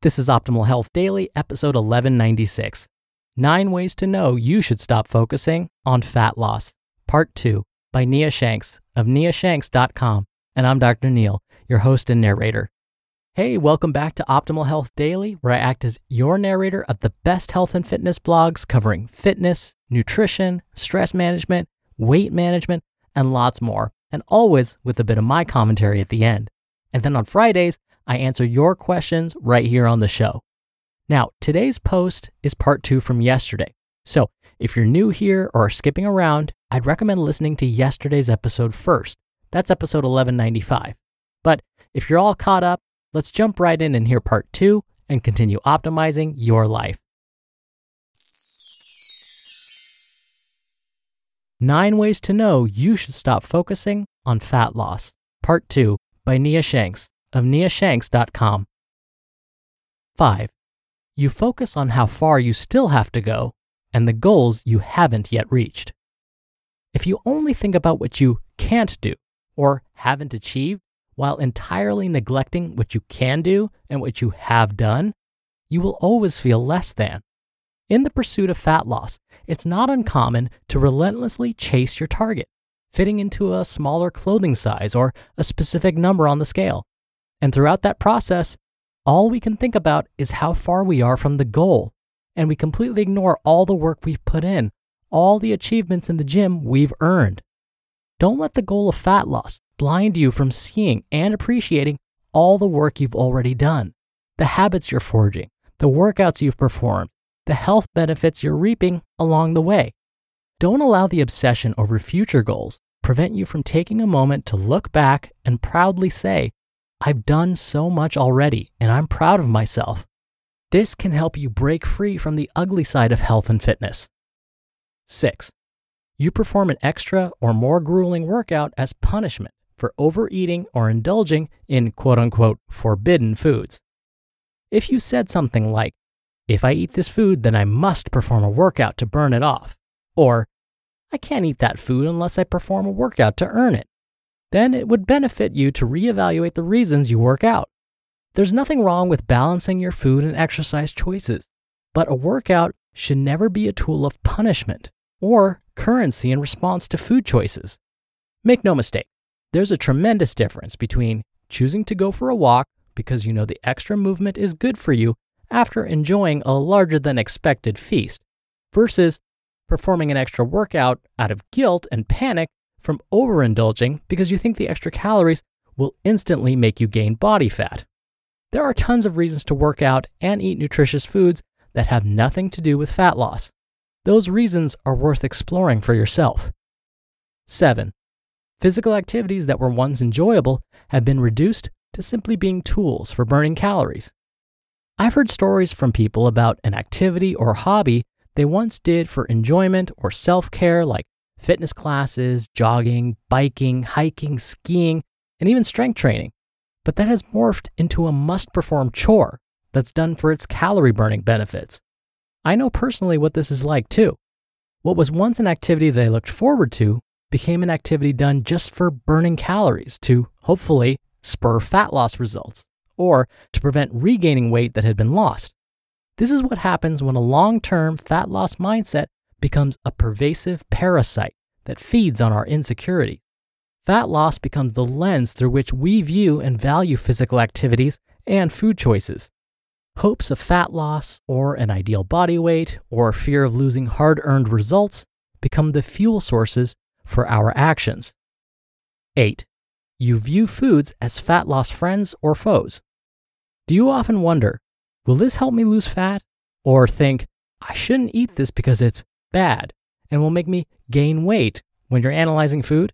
This is Optimal Health Daily, episode 1196. Nine Ways to Know You Should Stop Focusing on Fat Loss, Part 2, by Nia Shanks of niashanks.com. And I'm Dr. Neal, your host and narrator. Hey, welcome back to Optimal Health Daily, where I act as your narrator of the best health and fitness blogs covering fitness, nutrition, stress management, weight management, and lots more, and always with a bit of my commentary at the end. And then on Fridays, I answer your questions right here on the show. Now, today's post is part two from yesterday. So if you're new here or skipping around, I'd recommend listening to yesterday's episode first. That's episode 1195. But if you're all caught up, let's jump right in and hear part two and continue optimizing your life. Nine Ways to Know You Should Stop Focusing on Fat Loss, Part 2 by Nia Shanks of niashanks.com. 5. You focus on how far you still have to go and the goals you haven't yet reached. If you only think about what you can't do or haven't achieved while entirely neglecting what you can do and what you have done, you will always feel less than. In the pursuit of fat loss, it's not uncommon to relentlessly chase your target, fitting into a smaller clothing size or a specific number on the scale. And throughout that process, all we can think about is how far we are from the goal. And we completely ignore all the work we've put in, all the achievements in the gym we've earned. Don't let the goal of fat loss blind you from seeing and appreciating all the work you've already done, the habits you're forging, the workouts you've performed, the health benefits you're reaping along the way. Don't allow the obsession over future goals prevent you from taking a moment to look back and proudly say, I've done so much already and I'm proud of myself. This can help you break free from the ugly side of health and fitness. 6. You perform an extra or more grueling workout as punishment for overeating or indulging in quote unquote forbidden foods. If you said something like, if I eat this food, then I must perform a workout to burn it off, or I can't eat that food unless I perform a workout to earn it, then it would benefit you to reevaluate the reasons you work out. There's nothing wrong with balancing your food and exercise choices, but a workout should never be a tool of punishment or currency in response to food choices. Make no mistake, there's a tremendous difference between choosing to go for a walk because you know the extra movement is good for you after enjoying a larger than expected feast versus performing an extra workout out of guilt and panic from overindulging because you think the extra calories will instantly make you gain body fat. There are tons of reasons to work out and eat nutritious foods that have nothing to do with fat loss. Those reasons are worth exploring for yourself. 7. Physical activities that were once enjoyable have been reduced to simply being tools for burning calories. I've heard stories from people about an activity or hobby they once did for enjoyment or self care, like fitness classes, jogging, biking, hiking, skiing, and even strength training. But that has morphed into a must perform chore that's done for its calorie burning benefits. I know personally what this is like too. What was once an activity I looked forward to became an activity done just for burning calories to hopefully spur fat loss results or to prevent regaining weight that had been lost. This is what happens when a long term fat loss mindset becomes a pervasive parasite that feeds on our insecurity. Fat loss becomes the lens through which we view and value physical activities and food choices. Hopes of fat loss, or an ideal body weight, or fear of losing hard earned results become the fuel sources for our actions. 8. You view foods as fat loss friends or foes. Do you often wonder, will this help me lose fat? Or think, I shouldn't eat this because it's bad and will make me gain weight when you're analyzing food?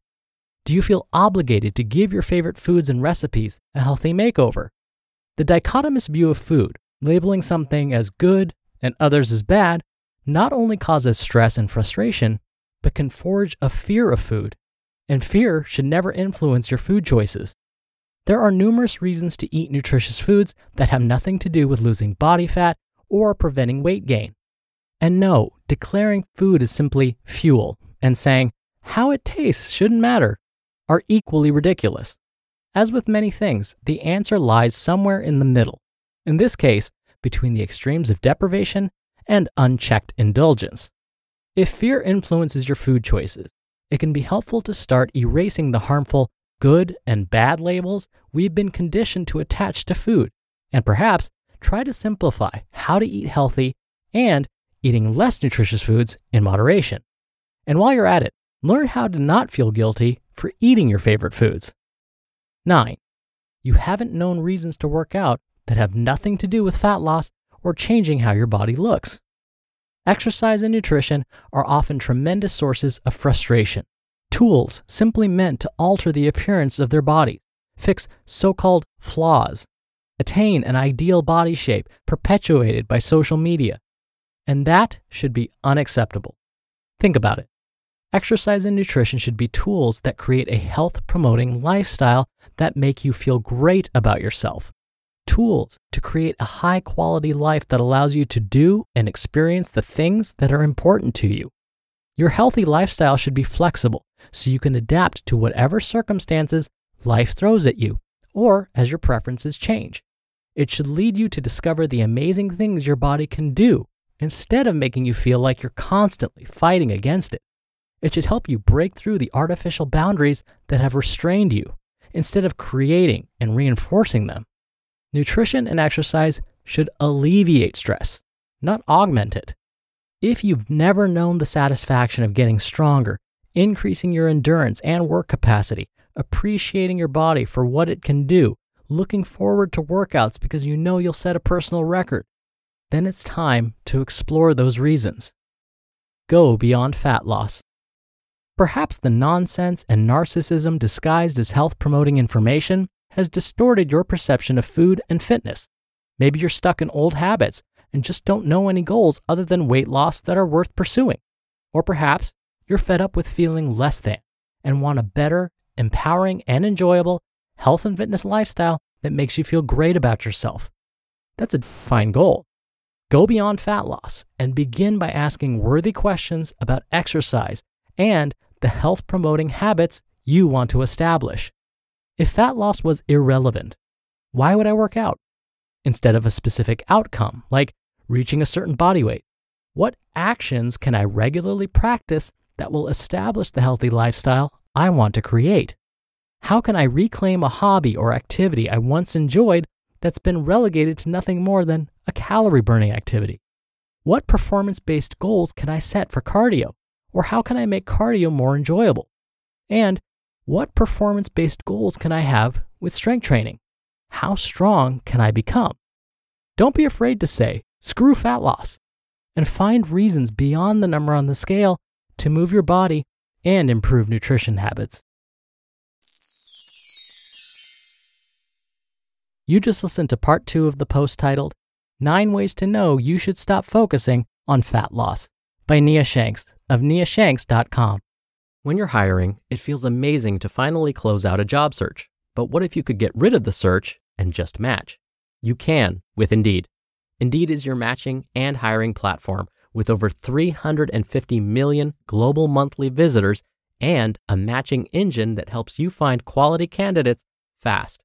Do you feel obligated to give your favorite foods and recipes a healthy makeover? The dichotomous view of food, labeling something as good and others as bad, not only causes stress and frustration, but can forge a fear of food. And fear should never influence your food choices. There are numerous reasons to eat nutritious foods that have nothing to do with losing body fat or preventing weight gain. And no, declaring food as simply fuel and saying how it tastes shouldn't matter are equally ridiculous. As with many things, the answer lies somewhere in the middle, in this case, between the extremes of deprivation and unchecked indulgence. If fear influences your food choices, it can be helpful to start erasing the harmful good and bad labels we've been conditioned to attach to food, and perhaps try to simplify how to eat healthy and eating less nutritious foods in moderation. And while you're at it, learn how to not feel guilty for eating your favorite foods. 9. You haven't known reasons to work out that have nothing to do with fat loss or changing how your body looks. Exercise and nutrition are often tremendous sources of frustration, tools simply meant to alter the appearance of their body, fix so called flaws, attain an ideal body shape perpetuated by social media. And that should be unacceptable. Think about it. Exercise and nutrition should be tools that create a health promoting lifestyle that make you feel great about yourself. Tools to create a high quality life that allows you to do and experience the things that are important to you. Your healthy lifestyle should be flexible so you can adapt to whatever circumstances life throws at you or as your preferences change. It should lead you to discover the amazing things your body can do instead of making you feel like you're constantly fighting against it. It should help you break through the artificial boundaries that have restrained you instead of creating and reinforcing them. Nutrition and exercise should alleviate stress, not augment it. If you've never known the satisfaction of getting stronger, increasing your endurance and work capacity, appreciating your body for what it can do, looking forward to workouts because you know you'll set a personal record, then it's time to explore those reasons. Go beyond fat loss. Perhaps the nonsense and narcissism disguised as health promoting information has distorted your perception of food and fitness. Maybe you're stuck in old habits and just don't know any goals other than weight loss that are worth pursuing. Or perhaps you're fed up with feeling less than and want a better, empowering, and enjoyable health and fitness lifestyle that makes you feel great about yourself. That's a fine goal. Go beyond fat loss and begin by asking worthy questions about exercise and the health promoting habits you want to establish. If fat loss was irrelevant, why would I work out? Instead of a specific outcome, like reaching a certain body weight, what actions can I regularly practice that will establish the healthy lifestyle I want to create? How can I reclaim a hobby or activity I once enjoyed that's been relegated to nothing more than a calorie burning activity? What performance based goals can I set for cardio? Or how can I make cardio more enjoyable? And what performance based goals can I have with strength training? How strong can I become? Don't be afraid to say, screw fat loss, and find reasons beyond the number on the scale to move your body and improve nutrition habits. You just listened to part two of the post titled, Nine Ways to Know You Should Stop Focusing on Fat Loss by Nia Shanks of niashanks.com. When you're hiring, it feels amazing to finally close out a job search. But what if you could get rid of the search and just match? You can with Indeed. Indeed is your matching and hiring platform with over 350 million global monthly visitors and a matching engine that helps you find quality candidates fast.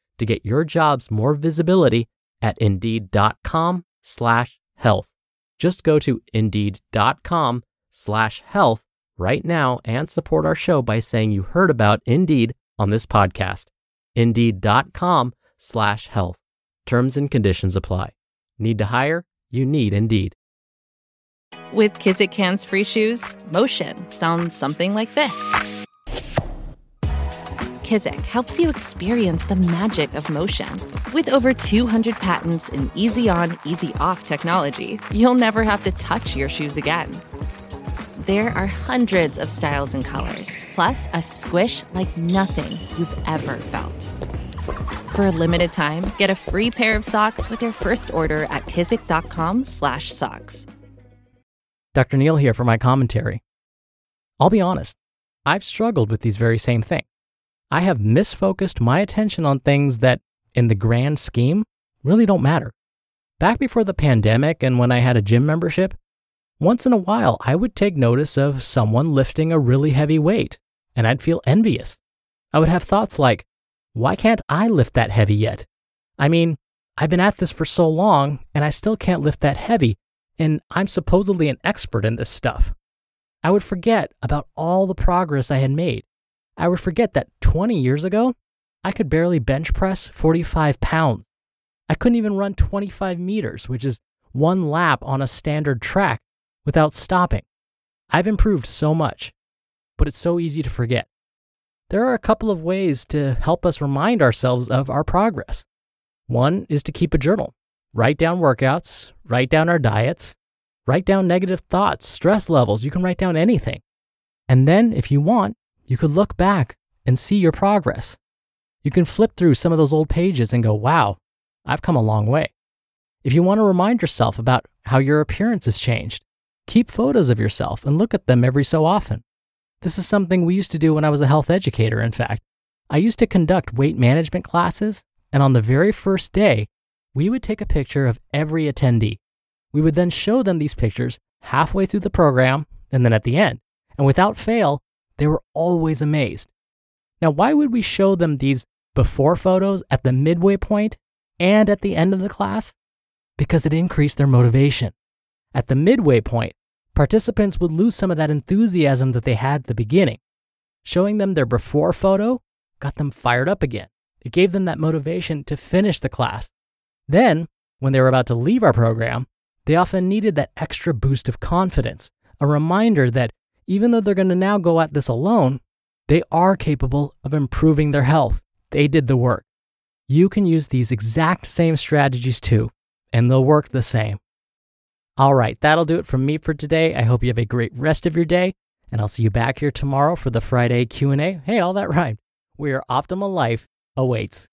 to get your jobs more visibility at indeed.com slash health. Just go to indeed.com slash health right now and support our show by saying you heard about Indeed on this podcast. Indeed.com slash health. Terms and conditions apply. Need to hire? You need Indeed. With Kizik hands free shoes, motion sounds something like this. Kizik helps you experience the magic of motion. With over 200 patents and easy on, easy off technology, you'll never have to touch your shoes again. There are hundreds of styles and colors, plus a squish like nothing you've ever felt. For a limited time, get a free pair of socks with your first order at kizik.com/socks. Dr. Neal here for my commentary. I'll be honest, I've struggled with these very same things. I have misfocused my attention on things that, in the grand scheme, really don't matter. Back before the pandemic and when I had a gym membership, once in a while I would take notice of someone lifting a really heavy weight, and I'd feel envious. I would have thoughts like, why can't I lift that heavy yet? I mean, I've been at this for so long and I still can't lift that heavy, and I'm supposedly an expert in this stuff. I would forget about all the progress I had made. I would forget that 20 years ago, I could barely bench press 45 pounds. I couldn't even run 25 meters, which is one lap on a standard track, without stopping. I've improved so much, but it's so easy to forget. There are a couple of ways to help us remind ourselves of our progress. One is to keep a journal. Write down workouts, write down our diets, write down negative thoughts, stress levels. You can write down anything. And then, if you want, you could look back and see your progress. You can flip through some of those old pages and go, wow, I've come a long way. If you want to remind yourself about how your appearance has changed, keep photos of yourself and look at them every so often. This is something we used to do when I was a health educator, in fact. I used to conduct weight management classes, and on the very first day, we would take a picture of every attendee. We would then show them these pictures halfway through the program and then at the end. And without fail, they were always amazed. Now, why would we show them these before photos at the midway point and at the end of the class? Because it increased their motivation. At the midway point, participants would lose some of that enthusiasm that they had at the beginning. Showing them their before photo got them fired up again. It gave them that motivation to finish the class. Then, when they were about to leave our program, they often needed that extra boost of confidence, a reminder that even though they're going to now go at this alone, they are capable of improving their health. They did the work. You can use these exact same strategies too, and they'll work the same. All right, that'll do it from me for today. I hope you have a great rest of your day, and I'll see you back here tomorrow for the Friday Q&A. Hey, all that rhymed. Where your optimal life awaits.